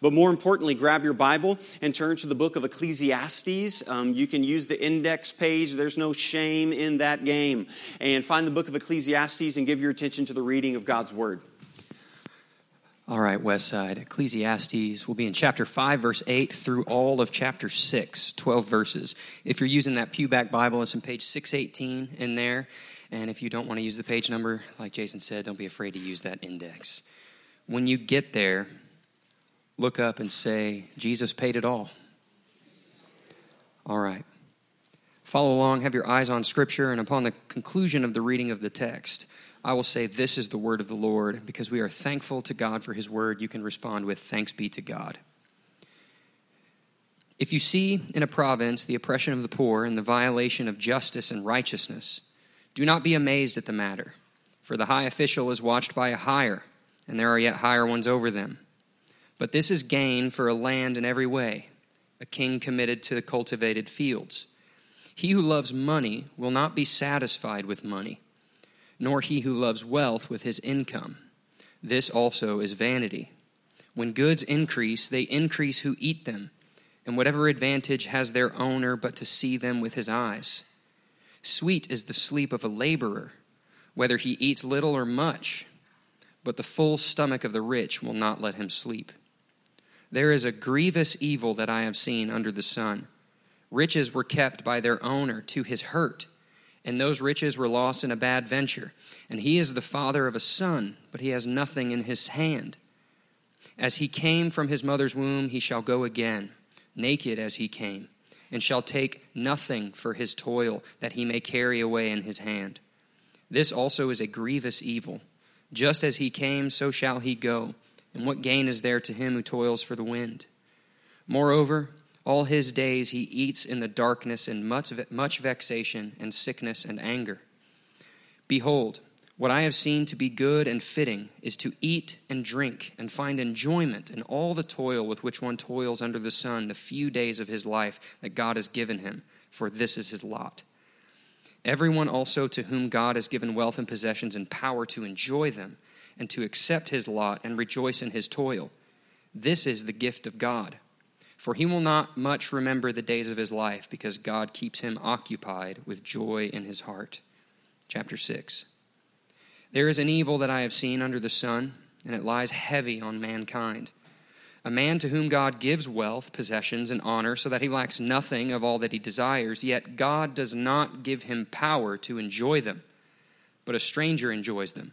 But more importantly, grab your Bible and turn to the book of Ecclesiastes. Um, you can use the index page, there's no shame in that game. And find the book of Ecclesiastes and give your attention to the reading of God's Word. All right, West Side. Ecclesiastes will be in chapter 5, verse 8 through all of chapter 6, 12 verses. If you're using that Pewback Bible, it's on page 618 in there. And if you don't want to use the page number, like Jason said, don't be afraid to use that index. When you get there, look up and say, Jesus paid it all. All right. Follow along, have your eyes on Scripture, and upon the conclusion of the reading of the text, I will say, This is the word of the Lord. Because we are thankful to God for his word, you can respond with, Thanks be to God. If you see in a province the oppression of the poor and the violation of justice and righteousness, do not be amazed at the matter, for the high official is watched by a higher, and there are yet higher ones over them. But this is gain for a land in every way, a king committed to the cultivated fields. He who loves money will not be satisfied with money nor he who loves wealth with his income. This also is vanity. When goods increase, they increase who eat them, and whatever advantage has their owner but to see them with his eyes. Sweet is the sleep of a laborer, whether he eats little or much, but the full stomach of the rich will not let him sleep. There is a grievous evil that I have seen under the sun. Riches were kept by their owner to his hurt and those riches were lost in a bad venture. And he is the father of a son, but he has nothing in his hand. As he came from his mother's womb, he shall go again, naked as he came, and shall take nothing for his toil that he may carry away in his hand. This also is a grievous evil. Just as he came, so shall he go. And what gain is there to him who toils for the wind? Moreover, all his days he eats in the darkness and much, much vexation and sickness and anger. Behold, what I have seen to be good and fitting is to eat and drink and find enjoyment in all the toil with which one toils under the sun the few days of his life that God has given him, for this is his lot. Everyone also to whom God has given wealth and possessions and power to enjoy them and to accept his lot and rejoice in his toil. This is the gift of God for he will not much remember the days of his life, because God keeps him occupied with joy in his heart. Chapter 6. There is an evil that I have seen under the sun, and it lies heavy on mankind. A man to whom God gives wealth, possessions, and honor, so that he lacks nothing of all that he desires, yet God does not give him power to enjoy them, but a stranger enjoys them.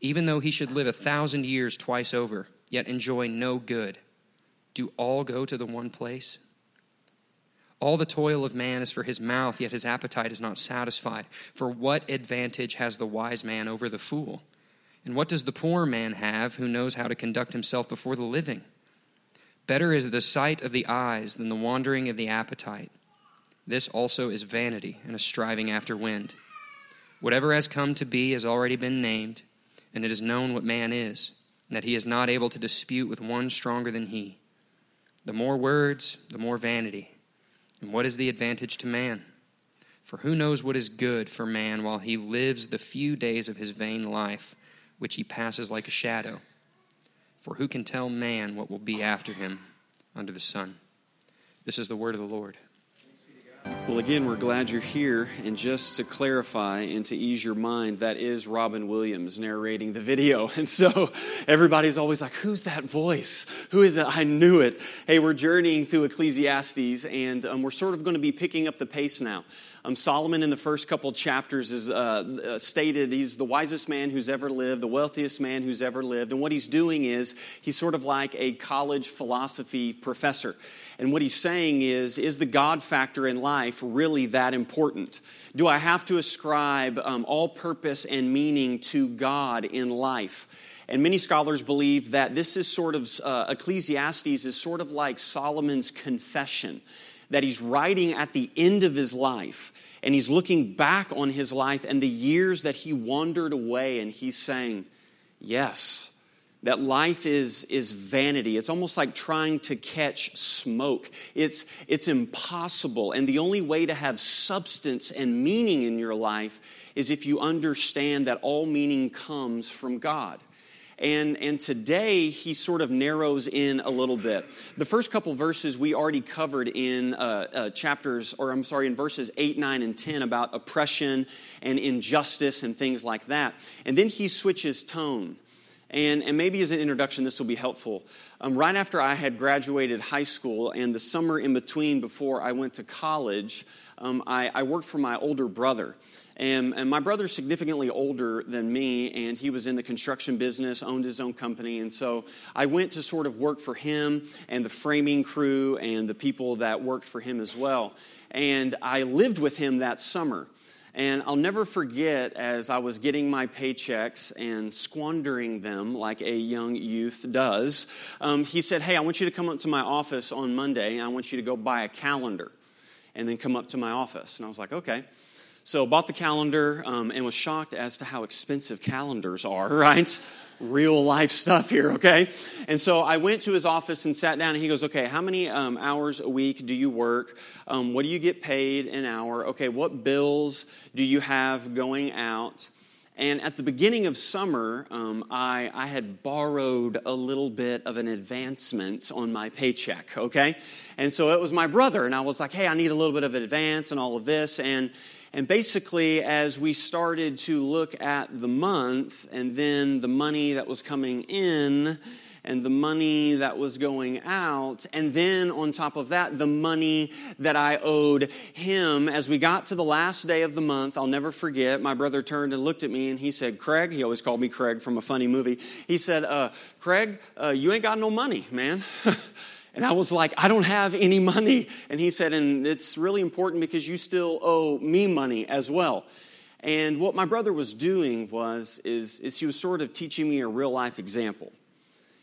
Even though he should live a thousand years twice over, yet enjoy no good. Do all go to the one place? All the toil of man is for his mouth, yet his appetite is not satisfied. For what advantage has the wise man over the fool? And what does the poor man have who knows how to conduct himself before the living? Better is the sight of the eyes than the wandering of the appetite. This also is vanity and a striving after wind. Whatever has come to be has already been named, and it is known what man is and that he is not able to dispute with one stronger than he. The more words, the more vanity. And what is the advantage to man? For who knows what is good for man while he lives the few days of his vain life, which he passes like a shadow? For who can tell man what will be after him under the sun? This is the word of the Lord. Well, again, we're glad you're here. And just to clarify and to ease your mind, that is Robin Williams narrating the video. And so everybody's always like, who's that voice? Who is it? I knew it. Hey, we're journeying through Ecclesiastes, and um, we're sort of going to be picking up the pace now. Um, Solomon, in the first couple chapters, is uh, uh, stated he's the wisest man who's ever lived, the wealthiest man who's ever lived. And what he's doing is he's sort of like a college philosophy professor. And what he's saying is, is the God factor in life really that important? Do I have to ascribe um, all purpose and meaning to God in life? And many scholars believe that this is sort of, uh, Ecclesiastes is sort of like Solomon's confession, that he's writing at the end of his life and he's looking back on his life and the years that he wandered away and he's saying, Yes, that life is, is vanity. It's almost like trying to catch smoke. It's, it's impossible. And the only way to have substance and meaning in your life is if you understand that all meaning comes from God. And, and today he sort of narrows in a little bit. The first couple verses we already covered in uh, uh, chapters, or I'm sorry, in verses 8, 9, and 10 about oppression and injustice and things like that. And then he switches tone. And, and maybe as an introduction, this will be helpful. Um, right after I had graduated high school and the summer in between before I went to college, um, I, I worked for my older brother. And, and my brother's significantly older than me, and he was in the construction business, owned his own company. And so I went to sort of work for him and the framing crew and the people that worked for him as well. And I lived with him that summer. And I'll never forget as I was getting my paychecks and squandering them like a young youth does, um, he said, Hey, I want you to come up to my office on Monday, and I want you to go buy a calendar and then come up to my office. And I was like, Okay. So bought the calendar um, and was shocked as to how expensive calendars are, right? Real life stuff here, okay? And so I went to his office and sat down, and he goes, Okay, how many um, hours a week do you work? Um, what do you get paid an hour? Okay, what bills do you have going out? And at the beginning of summer, um, I, I, had borrowed a little bit of an advancement on my paycheck, okay? And so it was my brother, and I was like, hey, I need a little bit of advance and all of this. And and basically, as we started to look at the month and then the money that was coming in and the money that was going out, and then on top of that, the money that I owed him. As we got to the last day of the month, I'll never forget, my brother turned and looked at me and he said, Craig, he always called me Craig from a funny movie. He said, uh, Craig, uh, you ain't got no money, man. And I was like, I don't have any money. And he said, and it's really important because you still owe me money as well. And what my brother was doing was, is, is he was sort of teaching me a real life example.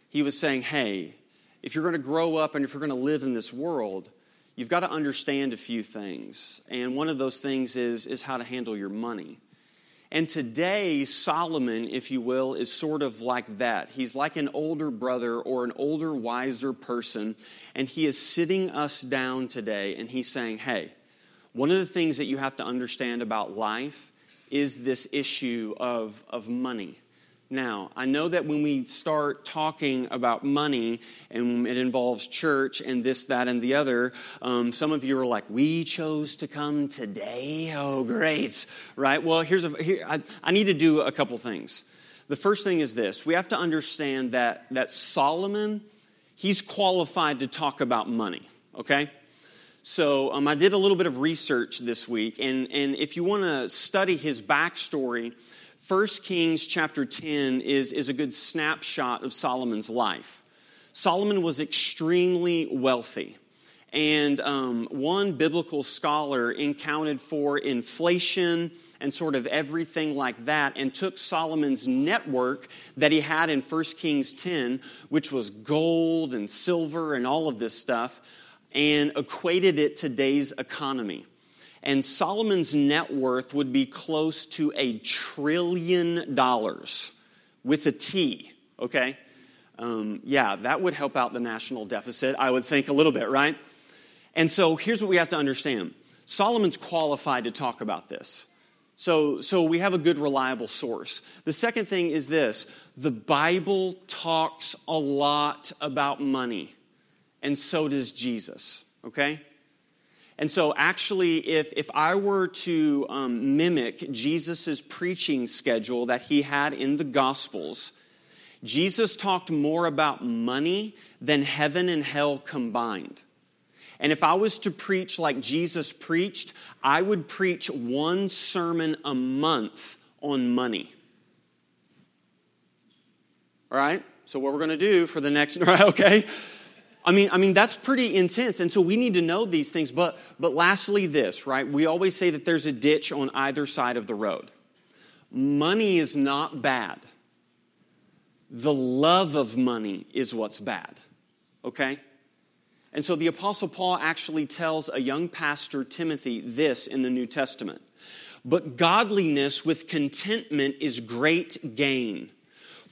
He was saying, hey, if you're going to grow up and if you're going to live in this world, you've got to understand a few things. And one of those things is, is how to handle your money. And today, Solomon, if you will, is sort of like that. He's like an older brother or an older, wiser person, and he is sitting us down today and he's saying, Hey, one of the things that you have to understand about life is this issue of, of money. Now, I know that when we start talking about money and it involves church and this, that, and the other, um, some of you are like, we chose to come today? Oh, great. Right? Well, here's a, here, I, I need to do a couple things. The first thing is this we have to understand that, that Solomon, he's qualified to talk about money, okay? So um, I did a little bit of research this week, and, and if you want to study his backstory, 1 Kings chapter 10 is, is a good snapshot of Solomon's life. Solomon was extremely wealthy. And um, one biblical scholar accounted for inflation and sort of everything like that and took Solomon's network that he had in 1 Kings 10, which was gold and silver and all of this stuff, and equated it to today's economy and Solomon's net worth would be close to a trillion dollars with a T, okay? Um, yeah, that would help out the national deficit, I would think a little bit, right? And so here's what we have to understand Solomon's qualified to talk about this. So, so we have a good, reliable source. The second thing is this the Bible talks a lot about money, and so does Jesus, okay? And so, actually, if, if I were to um, mimic Jesus' preaching schedule that he had in the Gospels, Jesus talked more about money than heaven and hell combined. And if I was to preach like Jesus preached, I would preach one sermon a month on money. All right? So, what we're going to do for the next, okay? I mean, I mean that's pretty intense, and so we need to know these things. But, but lastly, this right? We always say that there's a ditch on either side of the road. Money is not bad. the love of money is what's bad. Okay? And so the Apostle Paul actually tells a young pastor, Timothy, this in the New Testament. But godliness with contentment is great gain.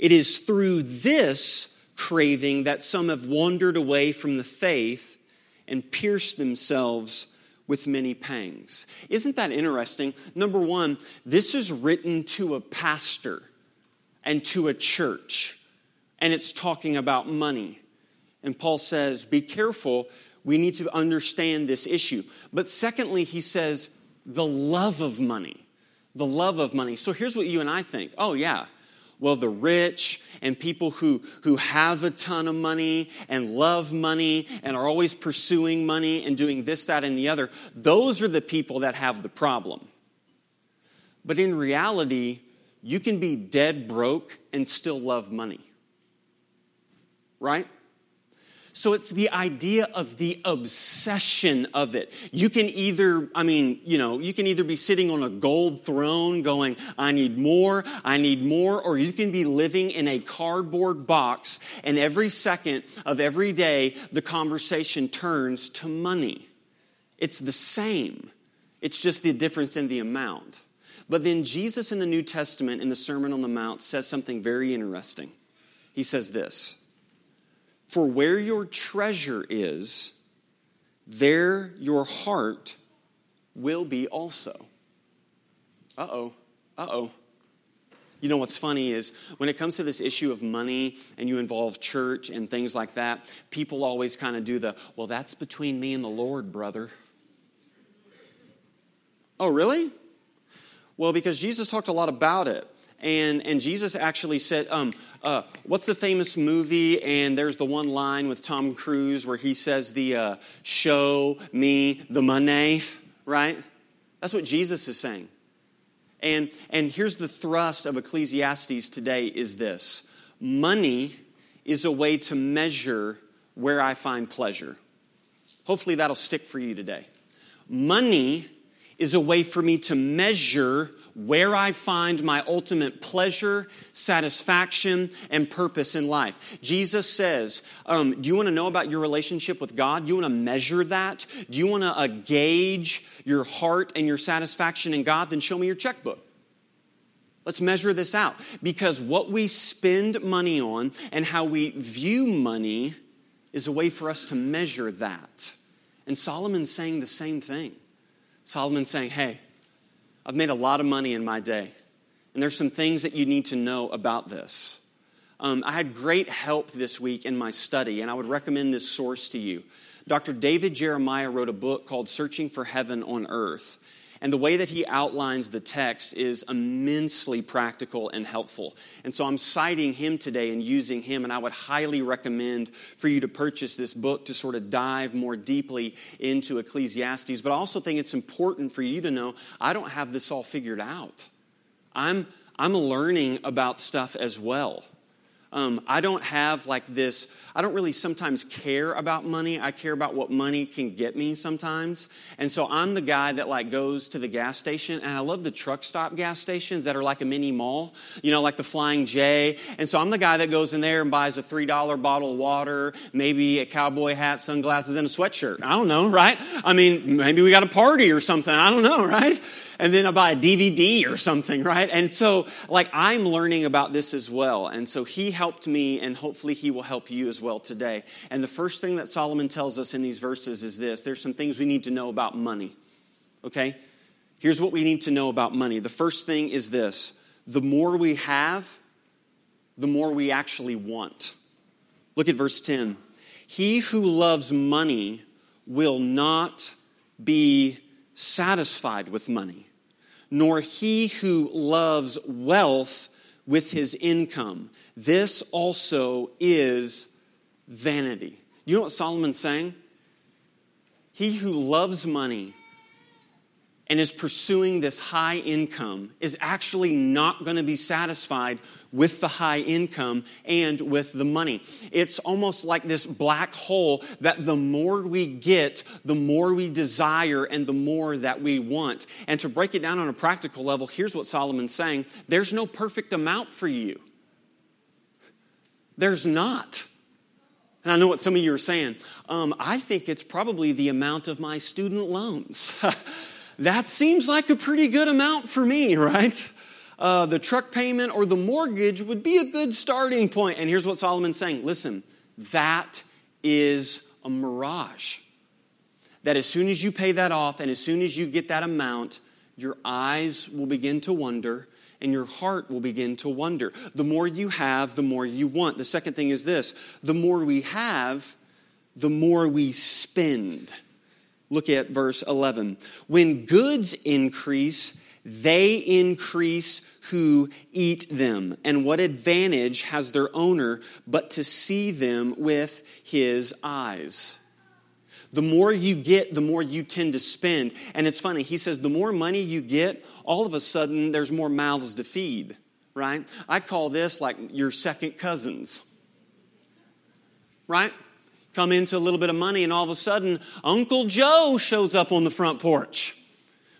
It is through this craving that some have wandered away from the faith and pierced themselves with many pangs. Isn't that interesting? Number one, this is written to a pastor and to a church, and it's talking about money. And Paul says, Be careful. We need to understand this issue. But secondly, he says, the love of money. The love of money. So here's what you and I think. Oh, yeah, well, the rich and people who, who have a ton of money and love money and are always pursuing money and doing this, that, and the other, those are the people that have the problem. But in reality, you can be dead broke and still love money. Right? So it's the idea of the obsession of it. You can either, I mean, you know, you can either be sitting on a gold throne going, I need more, I need more, or you can be living in a cardboard box and every second of every day the conversation turns to money. It's the same, it's just the difference in the amount. But then Jesus in the New Testament in the Sermon on the Mount says something very interesting. He says this. For where your treasure is, there your heart will be also. Uh oh, uh oh. You know what's funny is when it comes to this issue of money and you involve church and things like that, people always kind of do the, well, that's between me and the Lord, brother. Oh, really? Well, because Jesus talked a lot about it. And, and Jesus actually said, um, uh, What's the famous movie? And there's the one line with Tom Cruise where he says, the uh, Show me the money, right? That's what Jesus is saying. And, and here's the thrust of Ecclesiastes today is this money is a way to measure where I find pleasure. Hopefully that'll stick for you today. Money is a way for me to measure where I find my ultimate pleasure, satisfaction, and purpose in life. Jesus says, um, Do you want to know about your relationship with God? Do you want to measure that? Do you want to uh, gauge your heart and your satisfaction in God? Then show me your checkbook. Let's measure this out. Because what we spend money on and how we view money is a way for us to measure that. And Solomon's saying the same thing. Solomon's saying, hey, I've made a lot of money in my day, and there's some things that you need to know about this. Um, I had great help this week in my study, and I would recommend this source to you. Dr. David Jeremiah wrote a book called Searching for Heaven on Earth. And the way that he outlines the text is immensely practical and helpful. And so I'm citing him today and using him, and I would highly recommend for you to purchase this book to sort of dive more deeply into Ecclesiastes. But I also think it's important for you to know I don't have this all figured out. I'm, I'm learning about stuff as well. Um, I don't have like this, I don't really sometimes care about money. I care about what money can get me sometimes. And so I'm the guy that like goes to the gas station and I love the truck stop gas stations that are like a mini mall, you know, like the Flying J. And so I'm the guy that goes in there and buys a $3 bottle of water, maybe a cowboy hat, sunglasses, and a sweatshirt. I don't know, right? I mean, maybe we got a party or something. I don't know, right? and then I buy a DVD or something, right? And so, like, I'm learning about this as well. And so he helped me, and hopefully he will help you as well today. And the first thing that Solomon tells us in these verses is this there's some things we need to know about money, okay? Here's what we need to know about money. The first thing is this the more we have, the more we actually want. Look at verse 10. He who loves money will not be satisfied with money nor he who loves wealth with his income. This also is vanity. You know what Solomon's saying? He who loves money and is pursuing this high income is actually not going to be satisfied with the high income and with the money. It's almost like this black hole that the more we get, the more we desire and the more that we want. And to break it down on a practical level, here's what Solomon's saying there's no perfect amount for you. There's not. And I know what some of you are saying. Um, I think it's probably the amount of my student loans. that seems like a pretty good amount for me, right? Uh, the truck payment or the mortgage would be a good starting point. And here's what Solomon's saying listen, that is a mirage. That as soon as you pay that off and as soon as you get that amount, your eyes will begin to wonder and your heart will begin to wonder. The more you have, the more you want. The second thing is this the more we have, the more we spend. Look at verse 11. When goods increase, they increase who eat them. And what advantage has their owner but to see them with his eyes? The more you get, the more you tend to spend. And it's funny, he says, the more money you get, all of a sudden there's more mouths to feed, right? I call this like your second cousins, right? Come into a little bit of money, and all of a sudden, Uncle Joe shows up on the front porch.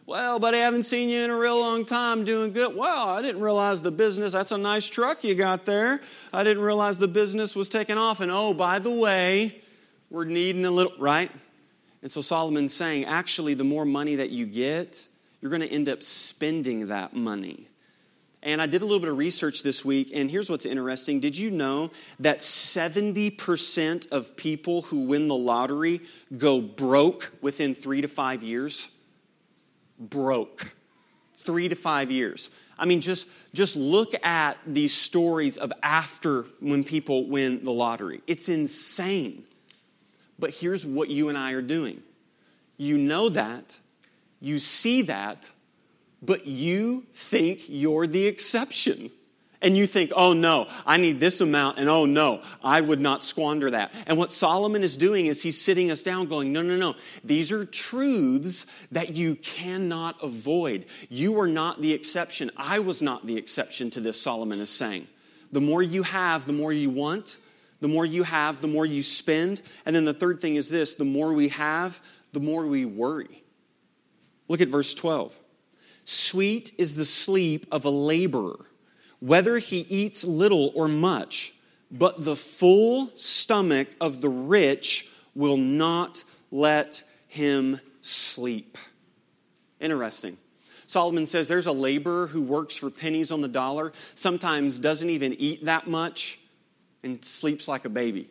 Well, buddy, I haven't seen you in a real long time doing good. Well, I didn't realize the business, that's a nice truck you got there. I didn't realize the business was taking off. And oh, by the way, we're needing a little, right? And so Solomon's saying, actually, the more money that you get, you're going to end up spending that money. And I did a little bit of research this week, and here's what's interesting. Did you know that 70% of people who win the lottery go broke within three to five years? Broke. Three to five years. I mean, just, just look at these stories of after when people win the lottery. It's insane. But here's what you and I are doing you know that, you see that, but you think you're the exception. And you think, oh no, I need this amount, and oh no, I would not squander that. And what Solomon is doing is he's sitting us down going, no, no, no. These are truths that you cannot avoid. You are not the exception. I was not the exception to this, Solomon is saying. The more you have, the more you want. The more you have, the more you spend. And then the third thing is this the more we have, the more we worry. Look at verse 12. Sweet is the sleep of a laborer, whether he eats little or much, but the full stomach of the rich will not let him sleep. Interesting. Solomon says there's a laborer who works for pennies on the dollar, sometimes doesn't even eat that much, and sleeps like a baby.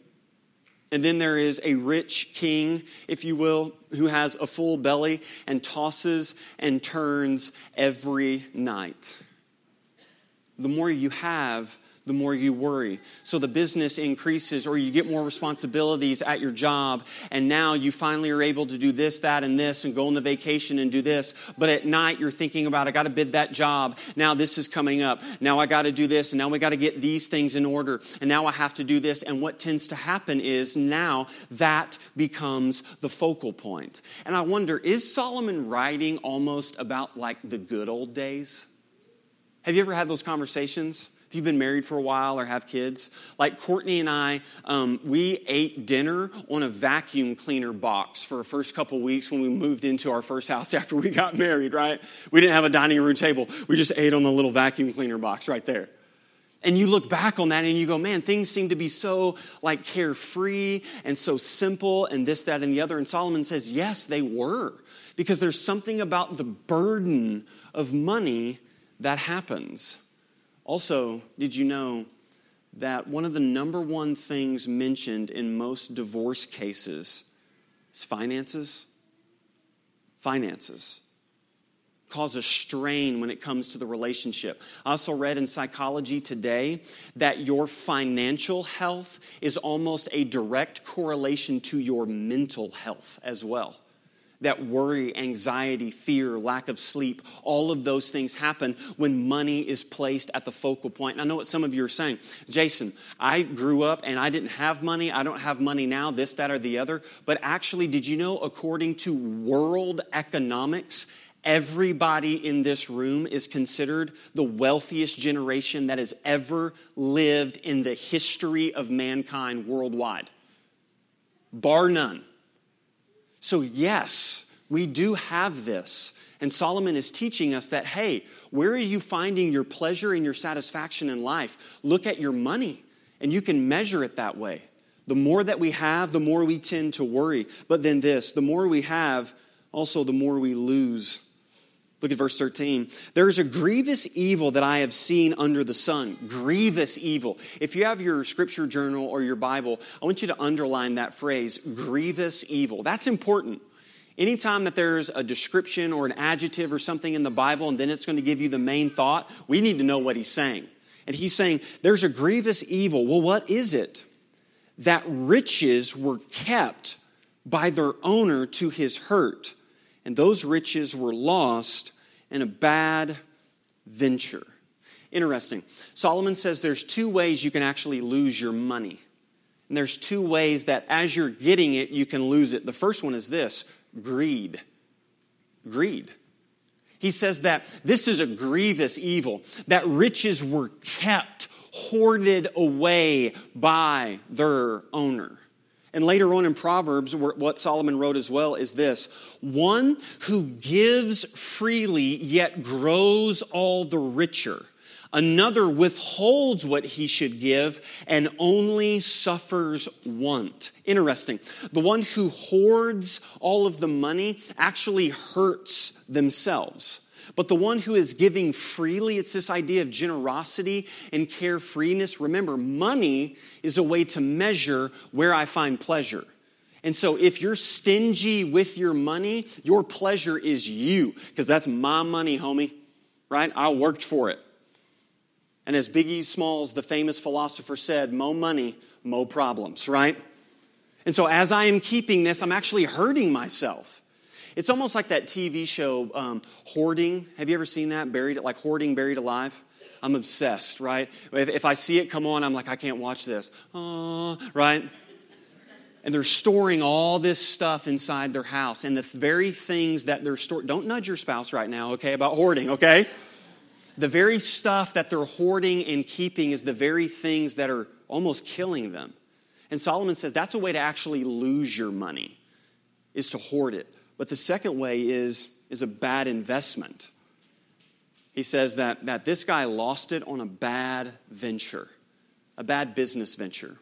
And then there is a rich king, if you will, who has a full belly and tosses and turns every night. The more you have, the more you worry. So the business increases, or you get more responsibilities at your job, and now you finally are able to do this, that, and this, and go on the vacation and do this. But at night, you're thinking about, I got to bid that job. Now this is coming up. Now I got to do this, and now we got to get these things in order, and now I have to do this. And what tends to happen is now that becomes the focal point. And I wonder, is Solomon writing almost about like the good old days? Have you ever had those conversations? If you've been married for a while or have kids, like Courtney and I, um, we ate dinner on a vacuum cleaner box for the first couple weeks when we moved into our first house after we got married, right? We didn't have a dining room table. We just ate on the little vacuum cleaner box right there. And you look back on that and you go, man, things seem to be so like carefree and so simple and this, that, and the other. And Solomon says, yes, they were. Because there's something about the burden of money that happens. Also, did you know that one of the number one things mentioned in most divorce cases is finances? Finances cause a strain when it comes to the relationship. I also read in Psychology Today that your financial health is almost a direct correlation to your mental health as well. That worry, anxiety, fear, lack of sleep, all of those things happen when money is placed at the focal point. And I know what some of you are saying. Jason, I grew up and I didn't have money. I don't have money now, this, that, or the other. But actually, did you know, according to world economics, everybody in this room is considered the wealthiest generation that has ever lived in the history of mankind worldwide? Bar none. So, yes, we do have this. And Solomon is teaching us that, hey, where are you finding your pleasure and your satisfaction in life? Look at your money, and you can measure it that way. The more that we have, the more we tend to worry. But then this the more we have, also the more we lose. Look at verse 13. There is a grievous evil that I have seen under the sun. Grievous evil. If you have your scripture journal or your Bible, I want you to underline that phrase, grievous evil. That's important. Anytime that there's a description or an adjective or something in the Bible and then it's going to give you the main thought, we need to know what he's saying. And he's saying, there's a grievous evil. Well, what is it? That riches were kept by their owner to his hurt and those riches were lost in a bad venture. Interesting. Solomon says there's two ways you can actually lose your money. And there's two ways that as you're getting it, you can lose it. The first one is this greed. Greed. He says that this is a grievous evil, that riches were kept, hoarded away by their owner. And later on in Proverbs, what Solomon wrote as well is this one who gives freely yet grows all the richer. Another withholds what he should give and only suffers want. Interesting. The one who hoards all of the money actually hurts themselves. But the one who is giving freely, it's this idea of generosity and carefreeness. Remember, money is a way to measure where I find pleasure. And so if you're stingy with your money, your pleasure is you, because that's my money, homie, right? I worked for it. And as Biggie Smalls, the famous philosopher, said, mo money, mo problems, right? And so as I am keeping this, I'm actually hurting myself. It's almost like that TV show, um, Hoarding. Have you ever seen that? Buried, like Hoarding Buried Alive? I'm obsessed, right? If, if I see it come on, I'm like, I can't watch this. Right? And they're storing all this stuff inside their house. And the very things that they're storing, don't nudge your spouse right now, okay, about hoarding, okay? The very stuff that they're hoarding and keeping is the very things that are almost killing them. And Solomon says that's a way to actually lose your money, is to hoard it. But the second way is, is a bad investment. He says that, that this guy lost it on a bad venture, a bad business venture.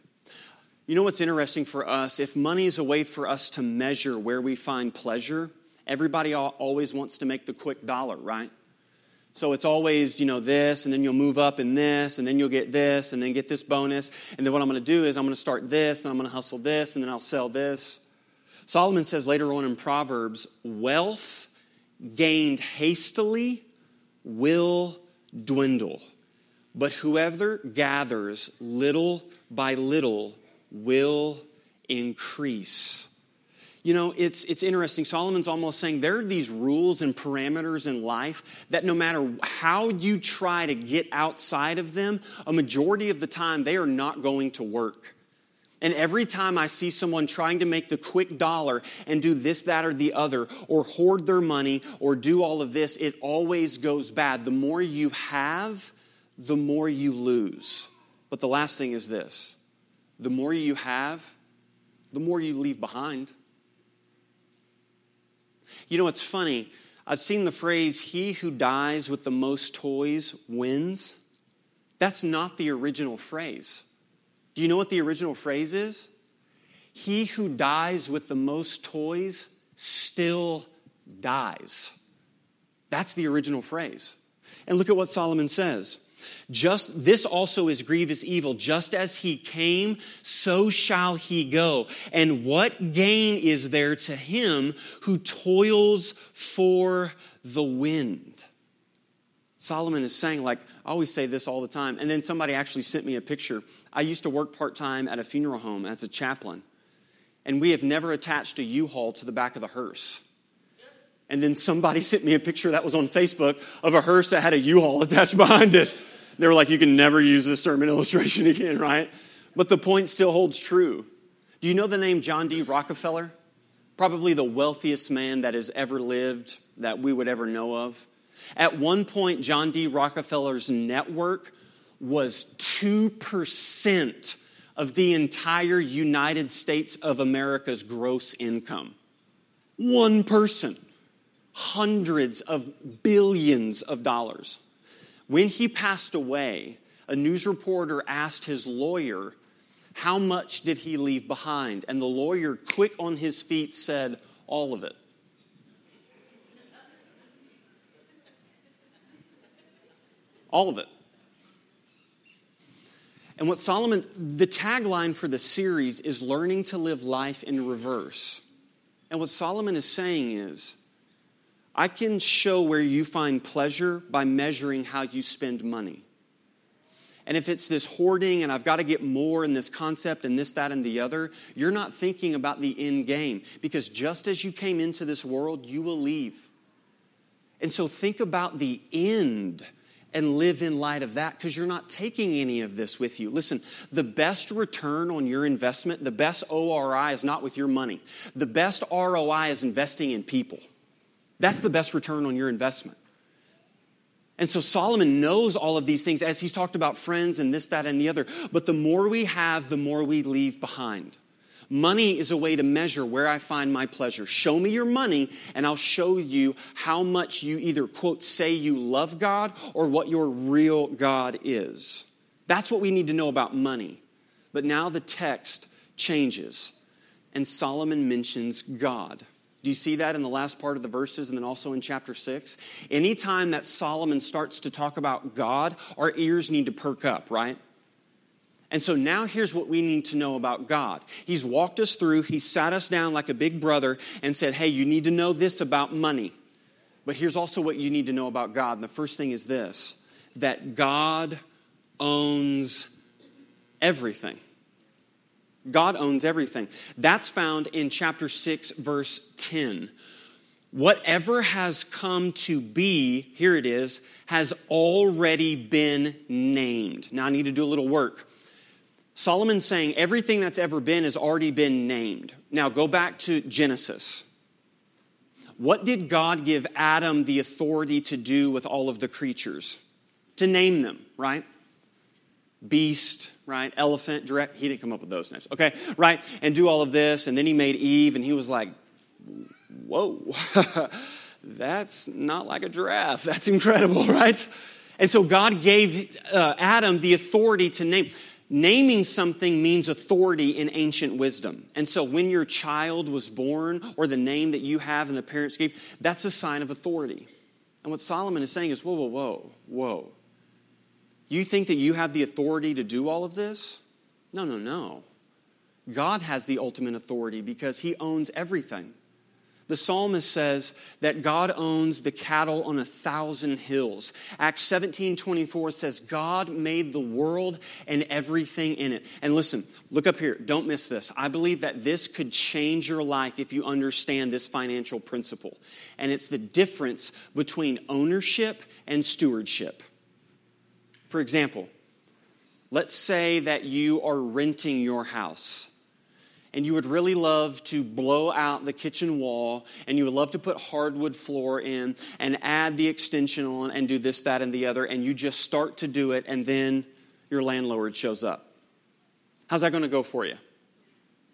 You know what's interesting for us? If money is a way for us to measure where we find pleasure, everybody always wants to make the quick dollar, right? So it's always, you know, this, and then you'll move up in this, and then you'll get this, and then get this bonus. And then what I'm going to do is I'm going to start this, and I'm going to hustle this, and then I'll sell this. Solomon says later on in Proverbs wealth gained hastily will dwindle, but whoever gathers little by little will increase. You know, it's, it's interesting. Solomon's almost saying there are these rules and parameters in life that no matter how you try to get outside of them, a majority of the time they are not going to work. And every time I see someone trying to make the quick dollar and do this, that, or the other, or hoard their money, or do all of this, it always goes bad. The more you have, the more you lose. But the last thing is this the more you have, the more you leave behind. You know, it's funny. I've seen the phrase, he who dies with the most toys wins. That's not the original phrase. Do you know what the original phrase is? He who dies with the most toys still dies. That's the original phrase. And look at what Solomon says. Just this also is grievous evil. Just as he came, so shall he go. And what gain is there to him who toils for the wind? Solomon is saying, like, I always say this all the time. And then somebody actually sent me a picture. I used to work part time at a funeral home as a chaplain. And we have never attached a U Haul to the back of the hearse. And then somebody sent me a picture that was on Facebook of a hearse that had a U-Haul attached behind it. They were like, you can never use this sermon illustration again, right? But the point still holds true. Do you know the name John D. Rockefeller? Probably the wealthiest man that has ever lived that we would ever know of. At one point, John D. Rockefeller's network was 2% of the entire United States of America's gross income. One person, hundreds of billions of dollars. When he passed away, a news reporter asked his lawyer, How much did he leave behind? And the lawyer, quick on his feet, said, All of it. All of it. And what Solomon, the tagline for the series is learning to live life in reverse. And what Solomon is saying is, I can show where you find pleasure by measuring how you spend money. And if it's this hoarding and I've got to get more in this concept and this, that, and the other, you're not thinking about the end game. Because just as you came into this world, you will leave. And so think about the end and live in light of that because you're not taking any of this with you. Listen, the best return on your investment, the best ORI is not with your money. The best ROI is investing in people. That's the best return on your investment. And so Solomon knows all of these things as he's talked about friends and this, that, and the other. But the more we have, the more we leave behind. Money is a way to measure where I find my pleasure. Show me your money, and I'll show you how much you either, quote, say you love God or what your real God is. That's what we need to know about money. But now the text changes, and Solomon mentions God. Do you see that in the last part of the verses and then also in chapter 6? Anytime that Solomon starts to talk about God, our ears need to perk up, right? And so now here's what we need to know about God. He's walked us through, He sat us down like a big brother and said, Hey, you need to know this about money. But here's also what you need to know about God. And the first thing is this that God owns everything. God owns everything. That's found in chapter 6, verse 10. Whatever has come to be, here it is, has already been named. Now I need to do a little work. Solomon's saying everything that's ever been has already been named. Now go back to Genesis. What did God give Adam the authority to do with all of the creatures? To name them, right? Beast, right? Elephant. He didn't come up with those names, okay? Right? And do all of this. And then he made Eve, and he was like, whoa, that's not like a giraffe. That's incredible, right? And so God gave uh, Adam the authority to name. Naming something means authority in ancient wisdom. And so when your child was born or the name that you have and the parents gave, that's a sign of authority. And what Solomon is saying is whoa, whoa, whoa, whoa. You think that you have the authority to do all of this? No, no, no. God has the ultimate authority because he owns everything. The psalmist says that God owns the cattle on a thousand hills. Acts 17 24 says, God made the world and everything in it. And listen, look up here. Don't miss this. I believe that this could change your life if you understand this financial principle. And it's the difference between ownership and stewardship. For example, let's say that you are renting your house and you would really love to blow out the kitchen wall and you would love to put hardwood floor in and add the extension on and do this, that, and the other, and you just start to do it, and then your landlord shows up. How's that going to go for you?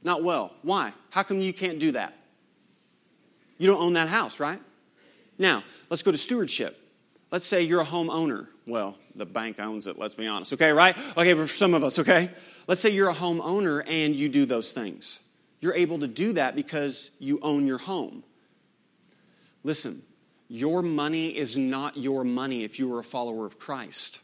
Not well. Why? How come you can't do that? You don't own that house, right? Now, let's go to stewardship. Let's say you're a homeowner. Well, the bank owns it, let's be honest, okay, right? Okay, for some of us, okay? Let's say you're a homeowner and you do those things. You're able to do that because you own your home. Listen, your money is not your money if you are a follower of Christ.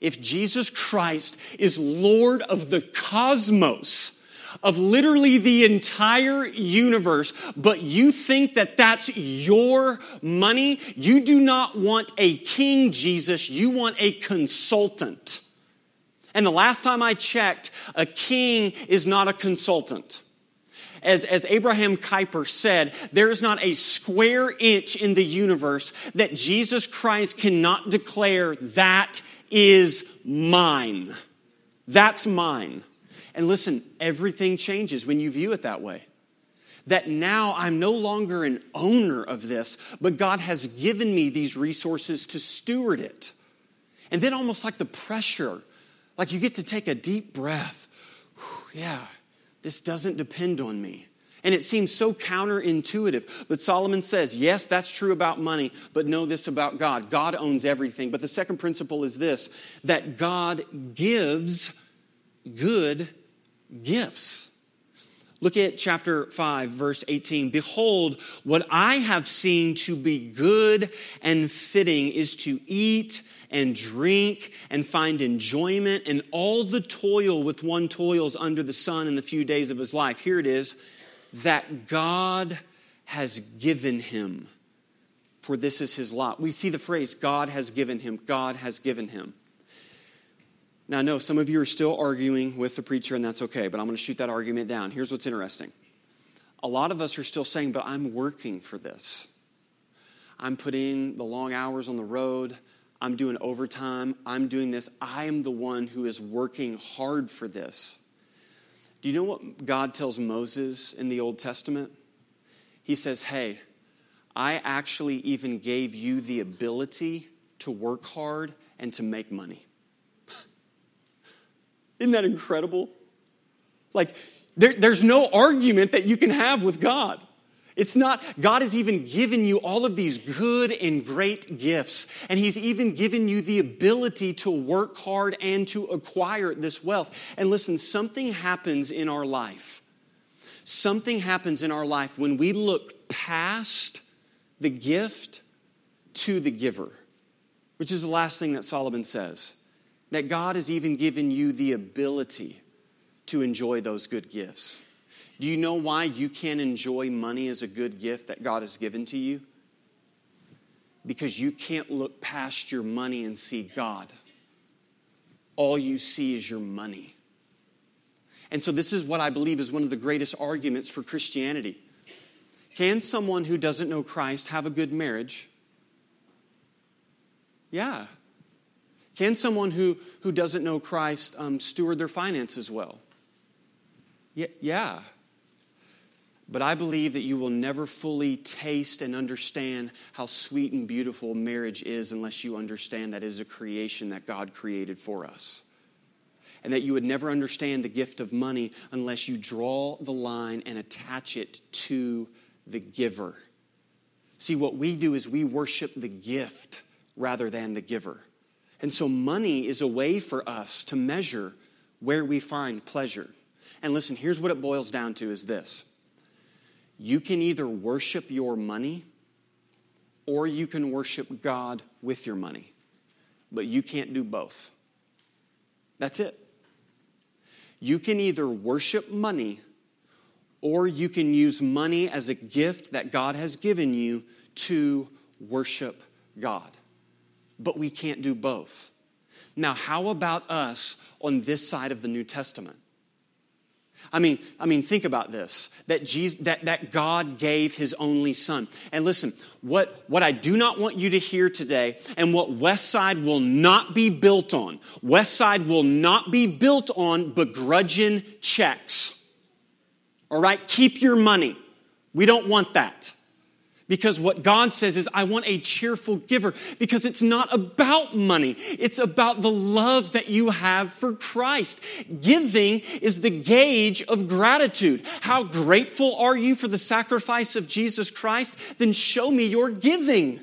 If Jesus Christ is Lord of the cosmos, of literally the entire universe, but you think that that's your money, you do not want a king Jesus, you want a consultant. And the last time I checked, a king is not a consultant. As, as Abraham Kuyper said, there is not a square inch in the universe that Jesus Christ cannot declare, that is mine. That's mine. And listen, everything changes when you view it that way. That now I'm no longer an owner of this, but God has given me these resources to steward it. And then, almost like the pressure, like you get to take a deep breath. Whew, yeah, this doesn't depend on me. And it seems so counterintuitive. But Solomon says, yes, that's true about money, but know this about God. God owns everything. But the second principle is this that God gives good gifts. Look at chapter 5, verse 18. Behold, what I have seen to be good and fitting is to eat and drink and find enjoyment and all the toil with one toils under the sun in the few days of his life. Here it is that God has given him, for this is his lot. We see the phrase, God has given him, God has given him. Now, I know some of you are still arguing with the preacher, and that's okay, but I'm going to shoot that argument down. Here's what's interesting a lot of us are still saying, but I'm working for this. I'm putting the long hours on the road. I'm doing overtime. I'm doing this. I am the one who is working hard for this. Do you know what God tells Moses in the Old Testament? He says, Hey, I actually even gave you the ability to work hard and to make money. Isn't that incredible? Like, there, there's no argument that you can have with God. It's not, God has even given you all of these good and great gifts, and He's even given you the ability to work hard and to acquire this wealth. And listen, something happens in our life. Something happens in our life when we look past the gift to the giver, which is the last thing that Solomon says. That God has even given you the ability to enjoy those good gifts. Do you know why you can't enjoy money as a good gift that God has given to you? Because you can't look past your money and see God. All you see is your money. And so, this is what I believe is one of the greatest arguments for Christianity. Can someone who doesn't know Christ have a good marriage? Yeah. Can someone who, who doesn't know Christ um, steward their finances well? Yeah, yeah. But I believe that you will never fully taste and understand how sweet and beautiful marriage is unless you understand that it is a creation that God created for us. And that you would never understand the gift of money unless you draw the line and attach it to the giver. See, what we do is we worship the gift rather than the giver. And so money is a way for us to measure where we find pleasure. And listen, here's what it boils down to is this you can either worship your money or you can worship God with your money. But you can't do both. That's it. You can either worship money or you can use money as a gift that God has given you to worship God. But we can't do both. Now, how about us on this side of the New Testament? I mean, I mean, think about this that, Jesus, that, that God gave his only son. And listen, what, what I do not want you to hear today, and what West Side will not be built on, West Side will not be built on begrudging checks. All right? Keep your money. We don't want that. Because what God says is, I want a cheerful giver. Because it's not about money, it's about the love that you have for Christ. Giving is the gauge of gratitude. How grateful are you for the sacrifice of Jesus Christ? Then show me your giving.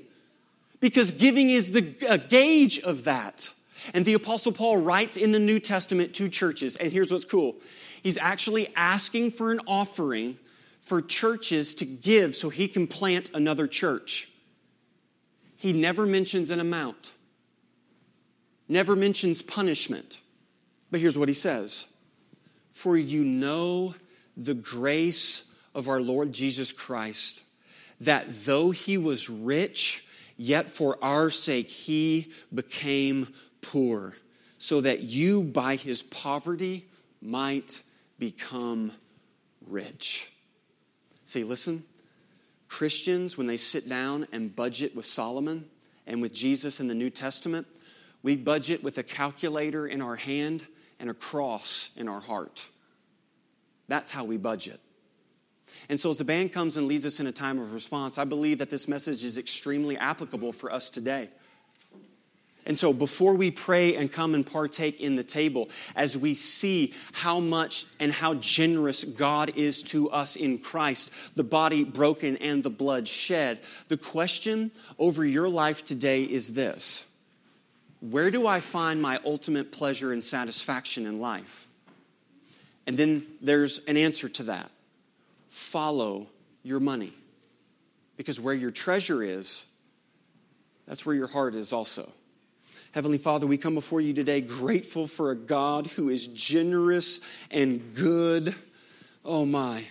Because giving is the uh, gauge of that. And the Apostle Paul writes in the New Testament to churches, and here's what's cool. He's actually asking for an offering for churches to give so he can plant another church. He never mentions an amount, never mentions punishment. But here's what he says For you know the grace of our Lord Jesus Christ, that though he was rich, yet for our sake he became poor, so that you by his poverty might become rich. See, listen, Christians, when they sit down and budget with Solomon and with Jesus in the New Testament, we budget with a calculator in our hand and a cross in our heart. That's how we budget. And so, as the band comes and leads us in a time of response, I believe that this message is extremely applicable for us today. And so, before we pray and come and partake in the table, as we see how much and how generous God is to us in Christ, the body broken and the blood shed, the question over your life today is this Where do I find my ultimate pleasure and satisfaction in life? And then there's an answer to that follow your money. Because where your treasure is, that's where your heart is also. Heavenly Father, we come before you today grateful for a God who is generous and good. Oh my.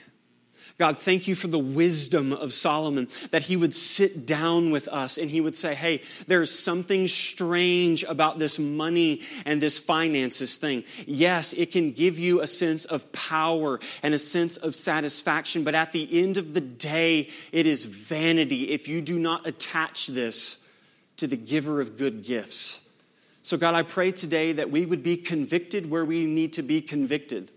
God, thank you for the wisdom of Solomon that he would sit down with us and he would say, Hey, there's something strange about this money and this finances thing. Yes, it can give you a sense of power and a sense of satisfaction, but at the end of the day, it is vanity if you do not attach this to the giver of good gifts. So, God, I pray today that we would be convicted where we need to be convicted.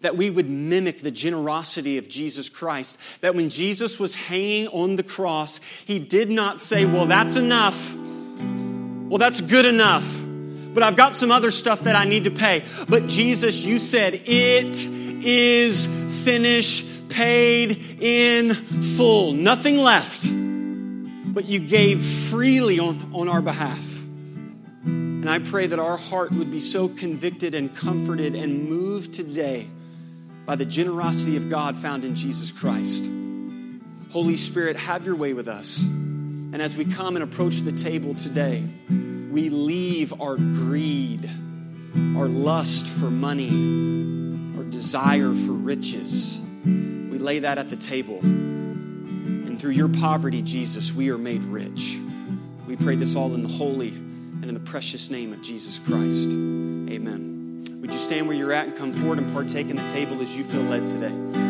That we would mimic the generosity of Jesus Christ. That when Jesus was hanging on the cross, he did not say, Well, that's enough. Well, that's good enough. But I've got some other stuff that I need to pay. But Jesus, you said, It is finished, paid in full. Nothing left. But you gave freely on, on our behalf. And I pray that our heart would be so convicted and comforted and moved today by the generosity of God found in Jesus Christ. Holy Spirit, have your way with us. And as we come and approach the table today, we leave our greed, our lust for money, our desire for riches. We lay that at the table. And through your poverty, Jesus, we are made rich. We pray this all in the holy and in the precious name of Jesus Christ. Amen. Would you stand where you're at and come forward and partake in the table as you feel led today?